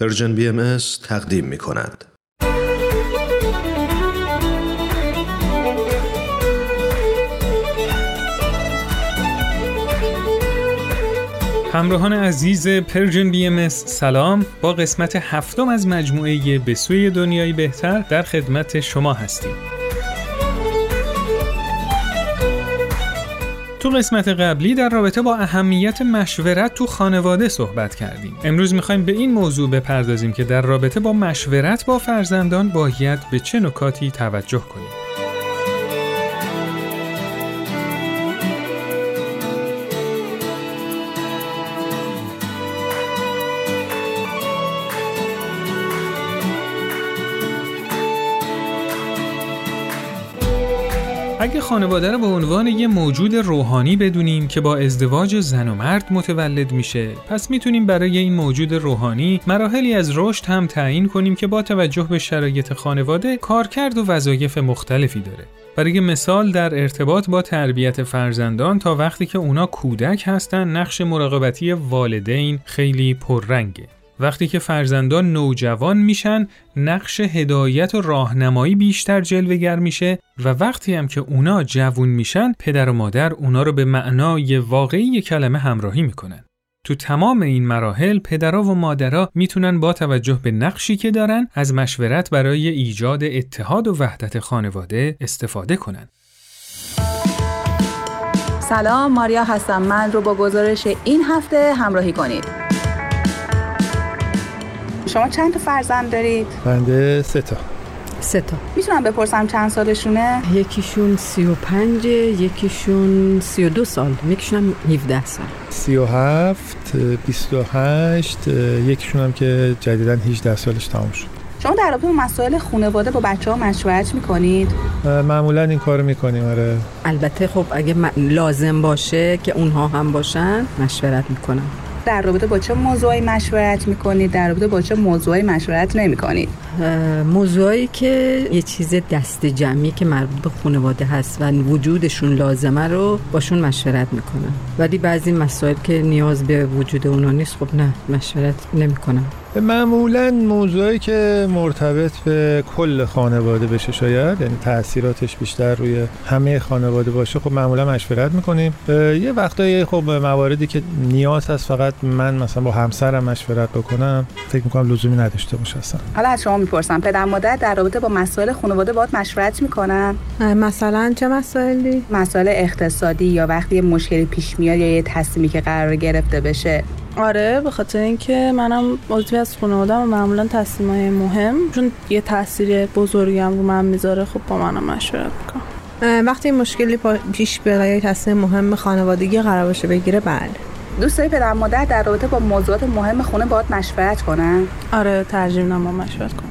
Persian BM تقدیم می کند. همراهان عزیز Persian BM سلام با قسمت هفتم از مجموعه به سوی دنیای بهتر در خدمت شما هستیم. تو قسمت قبلی در رابطه با اهمیت مشورت تو خانواده صحبت کردیم. امروز می‌خوایم به این موضوع بپردازیم که در رابطه با مشورت با فرزندان باید به چه نکاتی توجه کنیم. اگه خانواده رو به عنوان یه موجود روحانی بدونیم که با ازدواج زن و مرد متولد میشه پس می‌تونیم برای این موجود روحانی مراحلی از رشد هم تعیین کنیم که با توجه به شرایط خانواده کارکرد و وظایف مختلفی داره. برای مثال در ارتباط با تربیت فرزندان تا وقتی که اونا کودک هستن نقش مراقبتی والدین خیلی پررنگه. وقتی که فرزندان نوجوان میشن نقش هدایت و راهنمایی بیشتر جلوگر میشه و وقتی هم که اونا جوون میشن پدر و مادر اونا رو به معنای واقعی کلمه همراهی می‌کنن. تو تمام این مراحل پدرها و مادرها می‌تونن با توجه به نقشی که دارن از مشورت برای ایجاد اتحاد و وحدت خانواده استفاده کنن. سلام ماریا هستم. من رو با گزارش این هفته همراهی کنید. شما چند تا فرزند دارید؟ بنده سه تا. سه تا. می‌تونم بپرسم چند سالشونه؟ یکیشون سی و پنج یکیشون سی و دو سال. یکیشون هم 17 سال. سی و هفت بیست و هشت یکیشون هم که جدیدن 18 سالش تمام شد. شما در رابطه با مسائل خانواده با بچه ها مشورت می‌کنید؟ معمولا این کارو می‌کنیم آره. البته خب اگه لازم باشه که اونها هم باشن مشورت می‌کنم. در رابطه با چه موضوعی مشورت می‌کنید؟ در رابطه با چه موضوعی مشورت نمی‌کنید؟ موضوعی که یه چیز دست جمعی که مربوط به خانواده هست و وجودشون لازمه رو باشون مشورت می‌کنم. ولی بعضی مسائل که نیاز به وجود اونا نیست خب نه مشورت نمی‌کنم. معمولا موضوعی که مرتبط به کل خانواده بشه شاید یعنی تاثیراتش بیشتر روی همه خانواده باشه خب معمولا مشورت می‌کنیم. یه وقتایی خب مواردی که نیاز هست فقط من مثلا با همسرم مشورت بکنم فکر می‌کنم لزومی نداشته باشه اصلا. حالا از شما می‌پرسم پدر مادر در رابطه با مسائل خانواده باید مشورت می‌کنن؟ مثلا چه مسائلی؟ مسائل اقتصادی یا وقتی مشکلی پیش میاد یا یه تصمیمی که قرار گرفته بشه. آره به خاطر اینکه منم عضوی از خانواده و معمولا تصمیمای مهم. چون یه تاثیر بزرگی هم رو من می‌ذاره خب با منم مشورت می‌کنم. وقتی مشکلی پیش بیاد یا تصمیم مهم خانوادگی قرار باشه بگیره بله. دوست داری پدر مادر در رابطه با موضوعات مهم خونه باید مشورت کنن؟ آره ترجیح با مشورت کنم.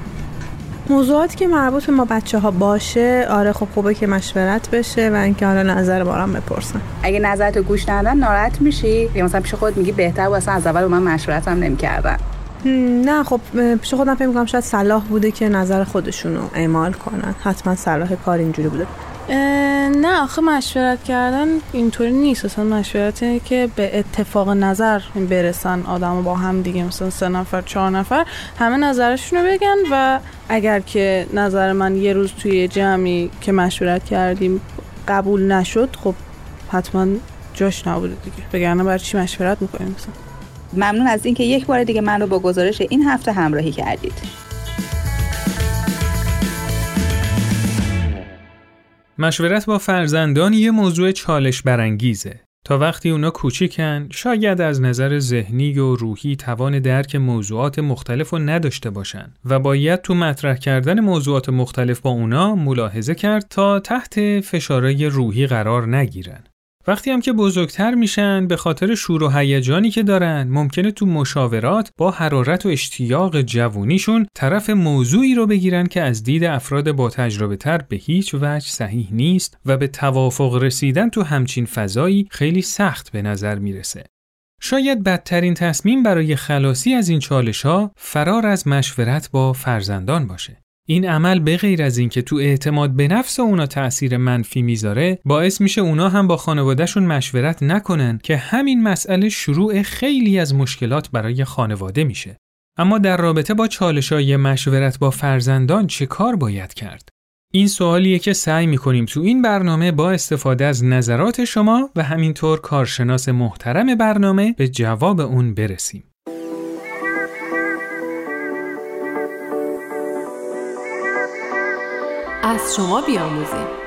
موضوعاتی که مربوط به ما بچه ها باشه آره خب خوبه که مشورت بشه و اینکه حالا نظر بارم بپرسن. اگه نظرتو گوش ندن ناراحت میشی؟ یا مثلا پیش خود میگی بهتر بود اصلا از اول من مشورت هم نمی‌کردن نه خب پیش خودم فکر می‌کنم شاید صلاح بوده که نظر خودشونو اعمال کنن. حتما صلاح کار اینجوری بوده. نه آخه مشورت کردن اینطوری نیست. اصلا مشورت که به اتفاق نظر برسن آدم با هم دیگه مثلا سه نفر چهار نفر همه نظرشون رو بگن و اگر که نظر من یه روز توی جمعی که مشورت کردیم قبول نشد خب حتما جاش نبوده دیگه. بگرنه برای چی مشورت می‌کنیم؟ مثلا ممنون از اینکه یک بار دیگه من رو با گزارش این هفته همراهی کردید. مشورت با فرزندان یه موضوع چالش برانگیزه. تا وقتی اونا کوچیکن شاید از نظر ذهنی و روحی توان درک موضوعات مختلف رو نداشته باشن و باید تو مطرح کردن موضوعات مختلف با اونا ملاحظه کرد تا تحت فشارهای روحی قرار نگیرن. وقتی هم که بزرگتر میشن به خاطر شور و هیجانی که دارن ممکنه تو مشاورات با حرارت و اشتیاق جوونیشون طرف موضوعی رو بگیرن که از دید افراد با تجربه تر به هیچ وجه صحیح نیست و به توافق رسیدن تو همچین فضایی خیلی سخت به نظر می‌رسه. شاید بدترین تصمیم برای خلاصی از این چالش ها فرار از مشورت با فرزندان باشه. این عمل به غیر از اینکه تو اعتماد به نفس اونا تأثیر منفی می‌ذاره باعث میشه اونا هم با خانوادهشون مشورت نکنن که همین مسئله شروع خیلی از مشکلات برای خانواده میشه اما در رابطه با چالش های مشورت با فرزندان چه کار باید کرد؟ این سوالیه که سعی می‌کنیم تو این برنامه با استفاده از نظرات شما و همینطور کارشناس محترم برنامه به جواب اون برسیم. از شما بیاموزیم.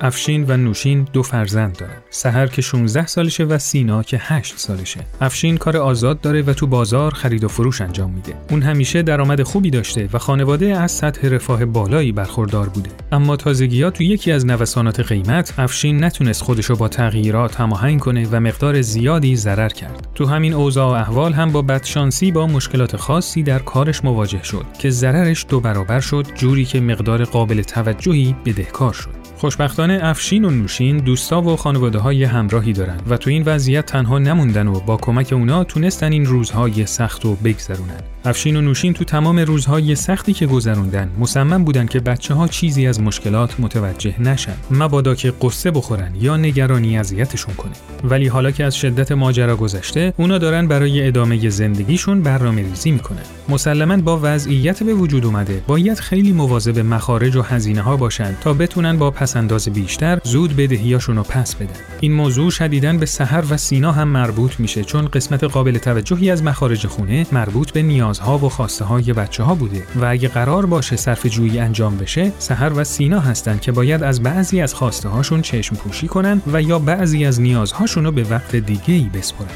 افشین و نوشین دو فرزند دارن. سحر که 16 سالشه و سینا که 8 سالشه. افشین کار آزاد داره و تو بازار خرید و فروش انجام میده. اون همیشه درآمد خوبی داشته و خانواده از سطح رفاه بالایی برخوردار بوده. اما تازگیات تو یکی از نوسانات قیمت، افشین نتونست خودشو با تغییرات هماهنگ کنه و مقدار زیادی ضرر کرد. تو همین اوضاع و احوال هم با بدشانسی با مشکلات خاصی در کارش مواجه شد که ضررش دو برابر شد جوری که مقدار قابل توجهی بدهکار شد. خوشبختانه افشین و نوشین دوستا و خانواده های همراهی دارن و تو این وضعیت تنها نموندن و با کمک اونا تونستن این روزهای سخت و بگذرونن. افشین و نوشین تو تمام روزهای سختی که گذروندن مصمم بودن که بچه ها چیزی از مشکلات متوجه نشن. مبادا که قصه بخورن یا نگرانی اذیتشون کنه. ولی حالا که از شدت ماجرا گذشته اونا دارن برای ادامه زندگیشون برنامه ریزی می‌کنن. مسلما با وضعیت به وجود اومده باید خیلی مواظب مخارج و هزینه ها باشن تا بتونن با پسنداز بیشتر زود بدهیاشون رو پس بدن. این موضوع شدیداً به سحر و سینا هم مربوط میشه چون قسمت قابل توجهی از مخارج خونه مربوط به نیاز نیازها و خواسته های بچه ها بوده. و اگه قرار باشه صرف جویی انجام بشه سحر و سینا هستند که باید از بعضی از خواسته هاشون چشم پوشی کنن و یا بعضی از نیازهاشون رو به وقت دیگه ای بسپرن.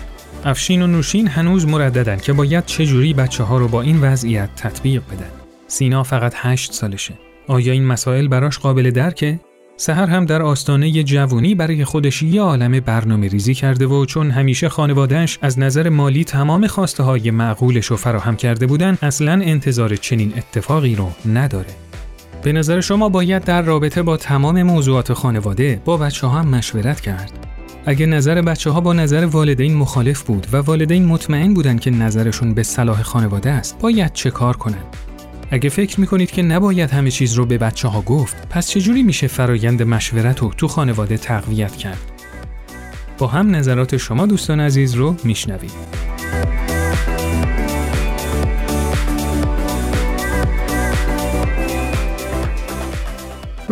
افشین و نوشین هنوز مرددن که باید چجوری بچه ها رو با این وضعیت تطبیق بدن. سینا فقط هشت سالشه. آیا این مسائل براش قابل درکه؟ سهر هم در آستانه جوونی برای خودش یه عالم برنامه ریزی کرده و چون همیشه خانوادهش از نظر مالی تمام خواسته های معقولش رو فراهم کرده بودن اصلا انتظار چنین اتفاقی رو نداره. به نظر شما باید در رابطه با تمام موضوعات خانواده با بچه ها هم مشورت کرد. اگه نظر بچه ها با نظر والدین مخالف بود و والدین مطمئن بودن که نظرشون به صلاح خانواده است، باید چه کار کنند؟ اگه فکر می‌کنید که نباید همه چیز رو به بچه ها گفت پس چجوری میشه فرایند مشورت رو تو خانواده تقویت کرد؟ با هم نظرات شما دوستان عزیز رو میشنویم.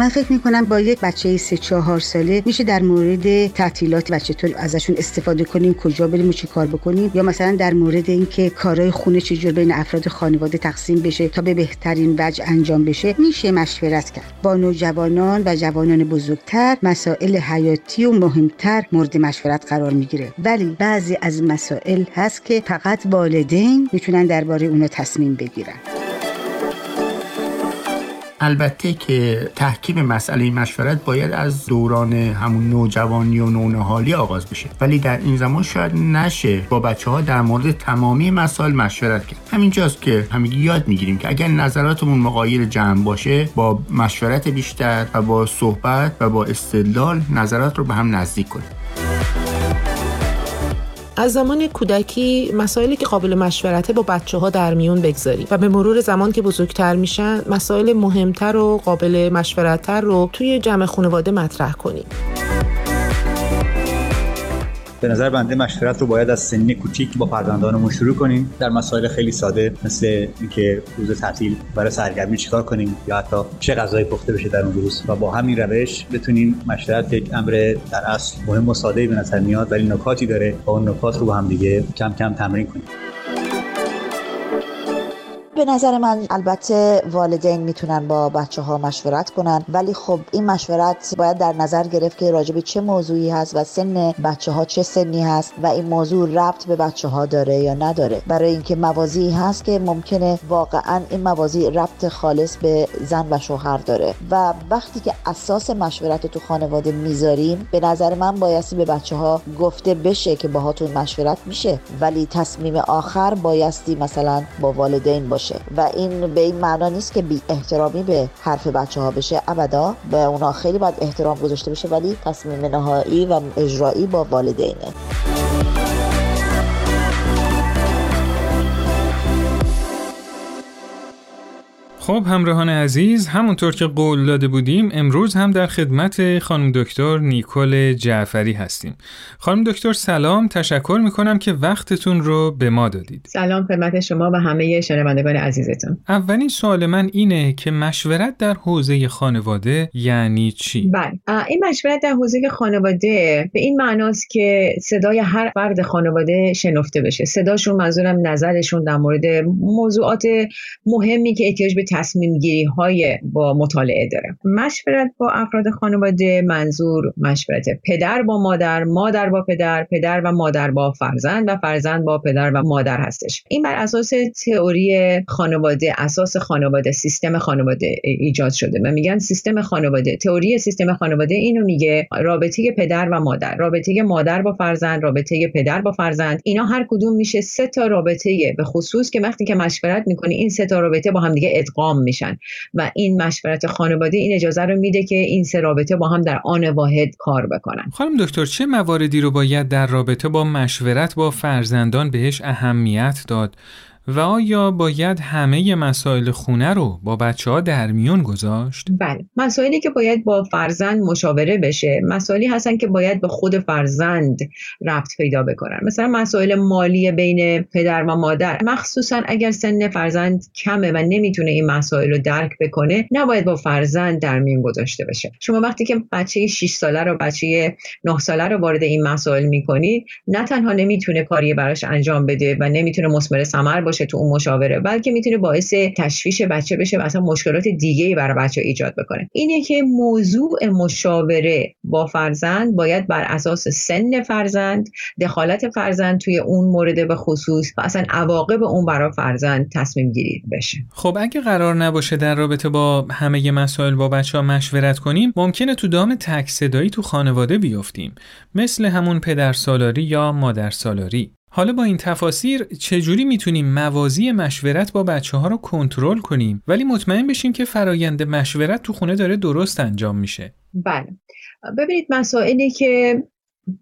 من فکر می‌کنم با یک بچه سه چهار ساله میشه در مورد تعطیلات و چطور ازشون استفاده کنیم کجا بریم و چی کار بکنیم یا مثلا در مورد اینکه کارهای خونه چجور بین افراد خانواده تقسیم بشه تا به بهترین وجه انجام بشه میشه مشورت کرد. با نوجوانان و جوانان بزرگتر مسائل حیاتی و مهمتر مورد مشورت قرار می‌گیره. ولی بعضی از مسائل هست که فقط والدین می‌تونن درباره اونا تصمیم بگیرن. البته که تحکیم مسئله مشورت باید از دوران همون نوجوانی و نونهالی آغاز بشه. ولی در این زمان شاید نشه با بچه ها در مورد تمامی مسائل مشورت کرد. همینجاست که همگی یاد می‌گیریم که اگر نظراتمون مقایر جمع باشه با مشورت بیشتر و با صحبت و با استدلال نظرات رو به هم نزدیک کنیم. از زمان کودکی مسائلی که قابل مشورته با بچه ها در میون بگذاریم و به مرور زمان که بزرگتر میشن مسائل مهمتر و قابل مشورتتر رو توی جمع خانواده مطرح کنیم. به نظر بنده مشورت رو باید از سنین کوچیک با فرزندانمون شروع کنیم. در مسائل خیلی ساده مثل اینکه روز تعطیل برای سرگرمی چیکار کنیم یا حتی چه غذایی پخته بشه در اون روز. و با همین روش بتونیم مشورت یک امر در اصل مهم و ساده به نظر میاد ولی نکاتی داره و اون نکات رو با هم دیگه کم کم تمرین کنیم. به نظر من البته والدین می‌تونن با بچه ها مشورت کنن ولی خب این مشورت باید در نظر گرفت که راجب چه موضوعی هست و سن بچه ها چه سنی هست و این موضوع ربط به بچه ها داره یا نداره. برای اینکه موازی هست که ممکنه واقعا این موازی ربط خالص به زن و شوهر داره. و وقتی که اساس مشورت تو خانواده می‌ذاریم به نظر من بایستی به بچه ها گفته بشه که باهاتون مشورت میشه. ولی تصمیم آخر بایستی مثلا با والدین باشه. و این به این معنا نیست که بی احترامی به حرف بچه ها بشه. ابدا به اونا خیلی باید احترام گذاشته بشه ولی تصمیم نهایی و اجرایی با والدینه. خب همراهان عزیز همونطور که قول داده بودیم امروز هم در خدمت خانم دکتر نیکل جعفری هستیم. خانم دکتر سلام. تشکر می‌کنم که وقتتون رو به ما دادید. سلام خدمت شما و همه شنوندگان عزیزتون. اولین سوال من اینه که مشورت در حوزه خانواده یعنی چی؟ بله. این مشورت در حوزه خانواده به این معناست که صدای هر فرد خانواده شنفته بشه. صداشون منظورم نظرشون در مورد موضوعات مهمی که احتیاج به تصمیم گیری های با مطالعه داره. مشورت با افراد خانواده منظور مشورت پدر با مادر مادر با پدر پدر و مادر با فرزند و فرزند با پدر و مادر هستش. این بر اساس تئوری خانواده اساس خانواده سیستم خانواده ایجاد شده و میگن سیستم خانواده. تئوری سیستم خانواده اینو میگه رابطه پدر و مادر رابطه مادر با فرزند رابطه پدر با فرزند. اینا هر کدوم میشه سه تا رابطه به خصوص که وقتی که مشورت می‌کنی این سه تا رابطه با هم دیگه ادغام میشن. و این مشورت خانواده این اجازه رو میده که این سه رابطه با هم در آن واحد کار بکنن. خانم دکتر چه مواردی رو باید در رابطه با مشورت با فرزندان بهش اهمیت داد؟ و آیا باید همه مسائل خونه رو با بچه ها در میون گذاشت؟ بله مسائلی که باید با فرزند مشاوره بشه مسائلی هستن که باید به خود فرزند ربط پیدا بکنن. مثلا مسائل مالی بین پدر و مادر. مخصوصا اگر سن فرزند کمه و نمی‌تونه این مسائل رو درک بکنه نباید با فرزند در میون گذاشته بشه. شما وقتی که بچه 6 ساله رو بچه 9 ساله رو وارد این مسائل می‌کنید نه تنها نمی‌تونه کاری براش انجام بده و نمی‌تونه مثمر ثمر باشه تو اون مشاوره بلکه می‌تونه باعث تشویش بچه بشه و اصلا مشکلات دیگه ای برای بچه ایجاد بکنه. اینه که موضوع مشاوره با فرزند. باید بر اساس سن فرزند دخالت فرزند توی اون مورد به خصوص و اصلا عواقب اون برای فرزند تصمیم گیری بشه. خب اگه قرار نباشه در رابطه با همه مسائل با بچه ها مشورت کنیم ممکنه تو دام تک صدایی تو خانواده بیفتیم مثل همون پدر سالاری یا مادر سالاری حالا با این تفاسیر چجوری می‌تونیم موازی مشورت با بچه ها رو کنترل کنیم؟ ولی مطمئن بشیم که فرایند مشورت تو خونه داره درست انجام میشه. بله. ببینید مسائلی که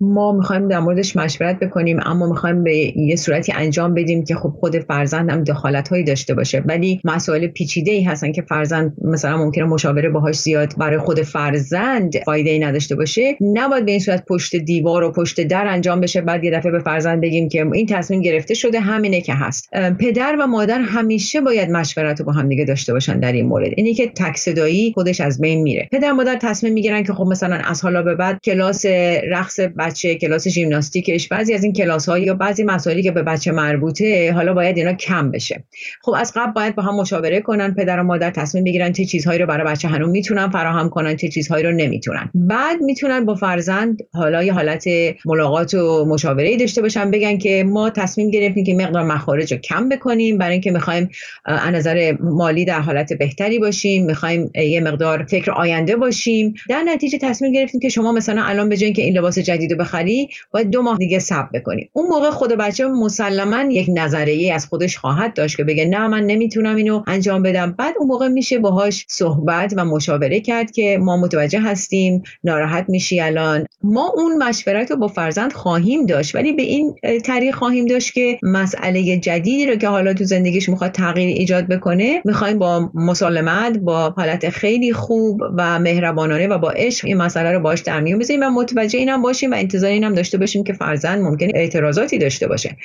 ما می‌خوایم در موردش مشورت بکنیم اما می‌خوایم به یه صورتی انجام بدیم که خب خود فرزند هم دخالت هایی داشته باشه. ولی مسائل پیچیده ای هستن که فرزند مثلا ممکنه مشاوره باهاش زیاد برای خود فرزند فایده ای نداشته باشه. نباید به این صورت پشت دیوار و پشت در انجام بشه. بعد یه دفعه به فرزند بگیم که این تصمیم گرفته شده همینه که هست. پدر و مادر همیشه باید مشورت رو با هم دیگه داشته باشن در این مورد. اینی که تک صدایی خودش از بین میره. پدر مادر تصمیم می‌گیرن که خب مثلا از حالا به بعد کلاس رقص بچه کلاس ژیمناستیکش بعضی از این کلاس ها یا بعضی مسائلی که به بچه مربوطه حالا باید اینا کم بشه. خب از قبل باید با هم مشاوره کنن پدر و مادر تصمیم بگیرن چه چیزهایی رو برای بچه هنوز می‌تونن فراهم کنن چه چیزهایی رو نمی‌تونن. بعد می‌تونن با فرزند حالا یه حالت ملاقات و مشاوره داشته باشن بگن که ما تصمیم گرفتیم که مقدار مخارج رو کم بکنیم برای اینکه می‌خوایم از نظر مالی در حالت بهتری باشیم می‌خوایم یه مقدار فکر آینده باشیم. در نتیجه تصمیم گرفتیم که شما مثلا الان به که این لباس جدید بخری باید دو ماه دیگه صبر بکنی. اون موقع خود بچه مسلما یک نظریه از خودش خواهد داشت که بگه نه من نمی‌تونم اینو انجام بدم. بعد اون موقع میشه باهاش صحبت و مشاوره کرد که ما متوجه هستیم ناراحت میشی الان. ما اون مشورت رو با فرزند خواهیم داشت ولی به این طریق خواهیم داشت که مسئله جدیدی رو که حالا تو زندگیش می‌خواد تغییر ایجاد بکنه می‌خوایم با مسالمت با حالت خیلی خوب و مهربانانه و با عشق این مسئله رو باش در میون بذاریم و متوجه اینم باشیم و انتظار اینم داشته باشیم که فرزند ممکن اعتراضاتی داشته باشه.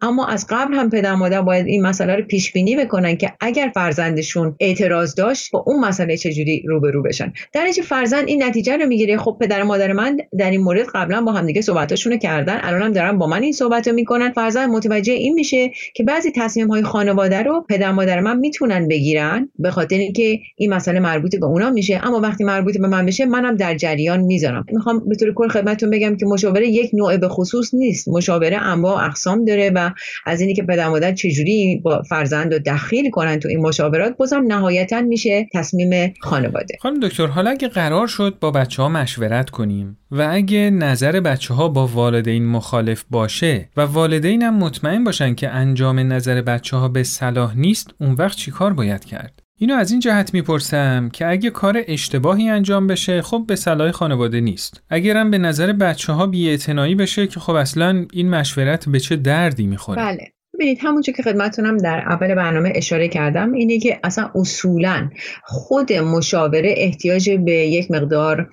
اما از قبل هم پدر مادر باید این مسئله رو پیش بینی بکنن که اگر فرزندشون اعتراض داشت با اون مسئله چجوری روبرو بشن؟ در نتیجه فرزند این نتیجه رو می‌گیره. خب پدر مادر من در این مورد قبلا با هم دیگه صحبتاشون کردن. الان هم دارن با من این صحبت رو می‌کنن. فرزند متوجه این میشه که بعضی تصمیم های خانواده رو پدر مادر من می‌تونن بگیرن به خاطر اینکه این مسئله مربوط به اونا میشه. اما وقتی مربوط به من بشه منم در جریان می‌ذارم. می‌خوام به طور کل خدمتتون بگم که مشاوره یک نوع به خصوص نیست. مشاوره انواع اقسام داره و از اینی که پدر مادر چجوری با فرزند رو دخیل کنن تو این مشاورات بازم نهایتا میشه تصمیم خانواده. خانم دکتر حالا اگه قرار شد با بچه ها مشورت کنیم و اگه نظر بچه ها با والدین مخالف باشه و والدین هم مطمئن باشن که انجام نظر بچه ها به صلاح نیست اون وقت چیکار باید کرد؟ اینو از این جهت می‌پرسم که اگه کار اشتباهی انجام بشه خب به صلاح خانواده نیست. اگرم به نظر بچه ها بشه که خب اصلا این مشورت به چه دردی می‌خوره؟ بله. ببینید همونجور که خدمتتونم در اول برنامه اشاره کردم اینه که اصلا اصولا خود مشاوره احتیاج به یک مقدار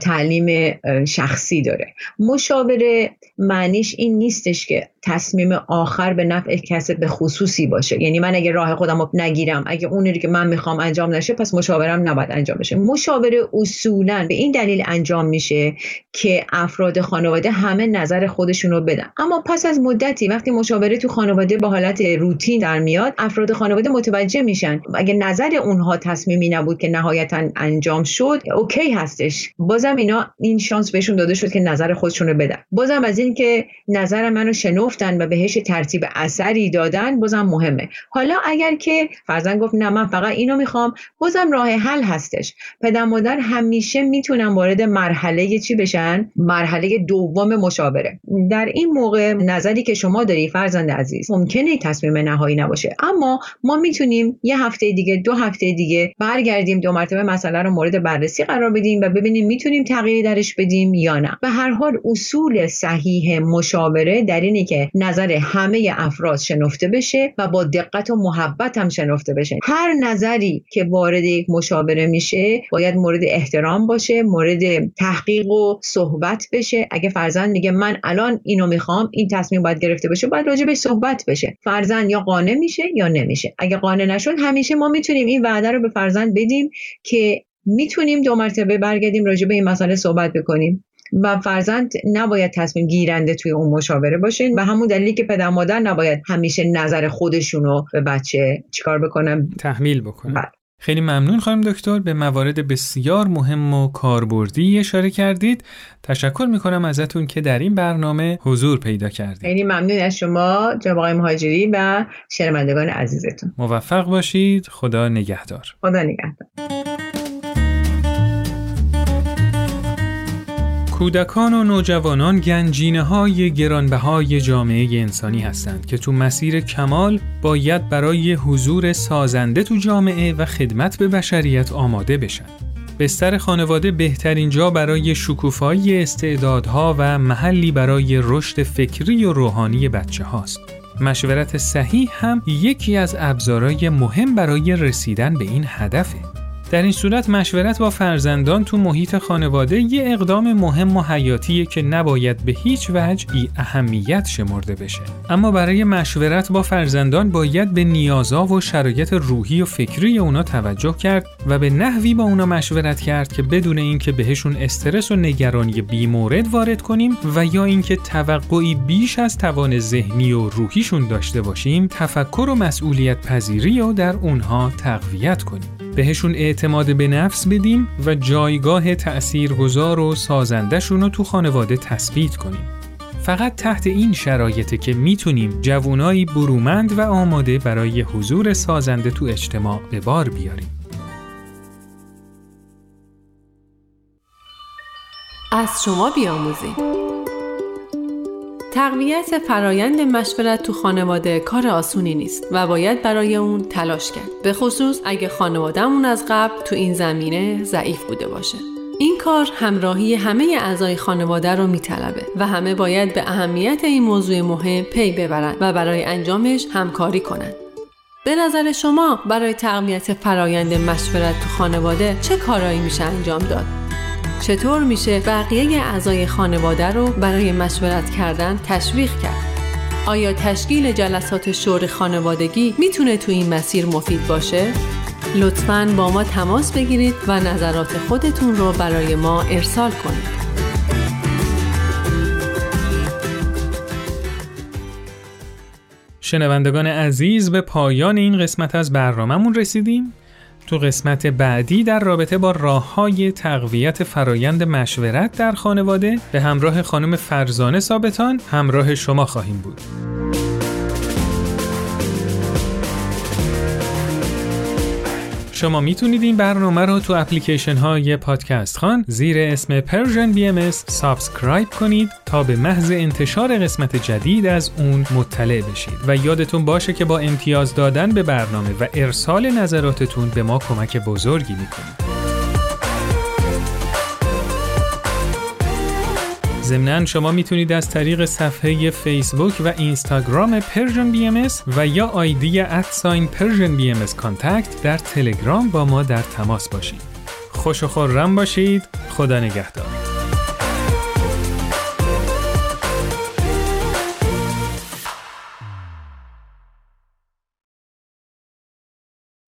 تعلیم شخصی داره. مشاوره معنیش این نیستش که تصمیم آخر به نفع کسی به خصوصی باشه. یعنی من اگه راه خودم رو نگیرم اگه اونی که من می‌خوام انجام نشه پس مشاورم نباید انجام بشه. مشاوره اصولا به این دلیل انجام میشه که افراد خانواده همه نظر خودشون رو بدن. اما پس از مدتی وقتی مشاوره تو خانواده به حالت روتین در میاد افراد خانواده متوجه میشن. اگه نظر اونها تصمیمی نبود که نهایتا انجام شد اوکی هستش. بازم اینا این شانس بهشون داده شد که نظر خودشون رو بدن. بازم از این که نظر منو شنفتن و بهش ترتیب اثری دادن بازم مهمه. حالا اگر که فرزن گفت نه من فقط اینو می‌خوام بازم راه حل هستش. پدر مادر همیشه می‌تونن وارد مرحله چی بشن؟ مرحله دوم مشاوره. در این موقع نظری که شما داری فرزند عزیز ممکنه تصمیم نهایی نباشه. اما ما می‌تونیم یه هفته دیگه دو هفته دیگه برگردیم دو مرتبه مسئله رو مورد بررسی قرار بدیم و ببینیم می‌تونیم تغییری درش بدیم یا نه. به هر حال اصول صحیح مشاوره در اینه که نظر همه افراد شنفته بشه و با دقت و محبت هم شنفته بشه. هر نظری که وارد یک مشاوره میشه باید مورد احترام باشه مورد تحقیق و صحبت بشه. اگه فرزند میگه من الان اینو می‌خوام این تصمیم باید گرفته بشه باید راجع صحبت بشه. فرزند یا قانع میشه یا نمیشه. اگه قانع نشد همیشه ما می‌تونیم این وعده رو به فرزند بدیم که می‌تونیم دو مرتبه برگردیم راجع به این مسئله صحبت بکنیم. و فرزند نباید تصمیم گیرنده توی اون مشاوره باشه و همون دلیلی که پدر مادر نباید همیشه نظر خودشونو به بچه چیکار بکنن. تحمیل بکنن. بله. خیلی ممنون خانم دکتر. به موارد بسیار مهم و کاربردی اشاره کردید. تشکر می‌کنم ازتون که در این برنامه حضور پیدا کردید. خیلی ممنون از شما جناب آقای مهاجری و شنوندگان عزیزتون. موفق باشید. خدا نگهدار. خدا نگهدار. کودکان و نوجوانان گنجینه های گرانبهای جامعه انسانی هستند که تو مسیر کمال باید برای حضور سازنده تو جامعه و خدمت به بشریت آماده بشن. بستر خانواده بهترین جا برای شکوفایی استعدادها و محلی برای رشد فکری و روحانی بچه هاست. مشورت صحیح هم یکی از ابزارهای مهم برای رسیدن به این هدفه. در این صورت مشورت با فرزندان تو محیط خانواده یه اقدام مهم و حیاتیه که نباید به هیچ وجه بی اهمیت شمرده بشه. اما برای مشورت با فرزندان باید به نیازها و شرایط روحی و فکری اونا توجه کرد و به نحوی با اونا مشورت کرد که بدون اینکه بهشون استرس و نگرانی بیمورد وارد کنیم و یا اینکه توقعی بیش از توان ذهنی و روحیشون داشته باشیم، تفکر و مسئولیت پذیری رو در اونها تقویت کنیم. بهشون اعتماد به نفس بدیم و جایگاه تأثیرگذار و سازندهشون رو تو خانواده تثبیت کنیم. فقط تحت این شرایطه که می‌تونیم جوانایی برومند و آماده برای حضور سازنده تو اجتماع به بار بیاریم. از شما بیاموزیم تقویت فرایند مشورت تو خانواده کار آسونی نیست و باید برای اون تلاش کرد. به خصوص اگه خانوادهمون از قبل تو این زمینه ضعیف بوده باشه. این کار همراهی همه اعضای خانواده رو میطلبه و همه باید به اهمیت این موضوع مهم پی ببرند و برای انجامش همکاری کنند به نظر شما برای تقویت فرایند مشورت تو خانواده چه کارایی میشه انجام داد؟ چطور میشه بقیه اعضای خانواده رو برای مشورت کردن تشویق کرد؟ آیا تشکیل جلسات شور خانوادگی می‌تونه تو این مسیر مفید باشه؟ لطفاً با ما تماس بگیرید و نظرات خودتون رو برای ما ارسال کنید. شنوندگان عزیز به پایان این قسمت از برنامهمون رسیدیم تو قسمت بعدی در رابطه با راه های تقویت فرایند مشورت در خانواده به همراه خانم فرزانه ثابتان همراه شما خواهیم بود. شما می‌تونید این برنامه رو تو اپلیکیشن های پادکست خوان زیر اسم BM subscribe کنید تا به محض انتشار قسمت جدید از اون مطلع بشید و یادتون باشه که با امتیاز دادن به برنامه و ارسال نظراتتون به ما کمک بزرگی می‌کنید. ضمناً شما می‌تونید از طریق صفحه فیسبوک و اینستاگرام Persian BM و یا ID at sign Persian BM contact در تلگرام با ما در تماس باشید. خوش و خرم باشید. خدا نگهدار.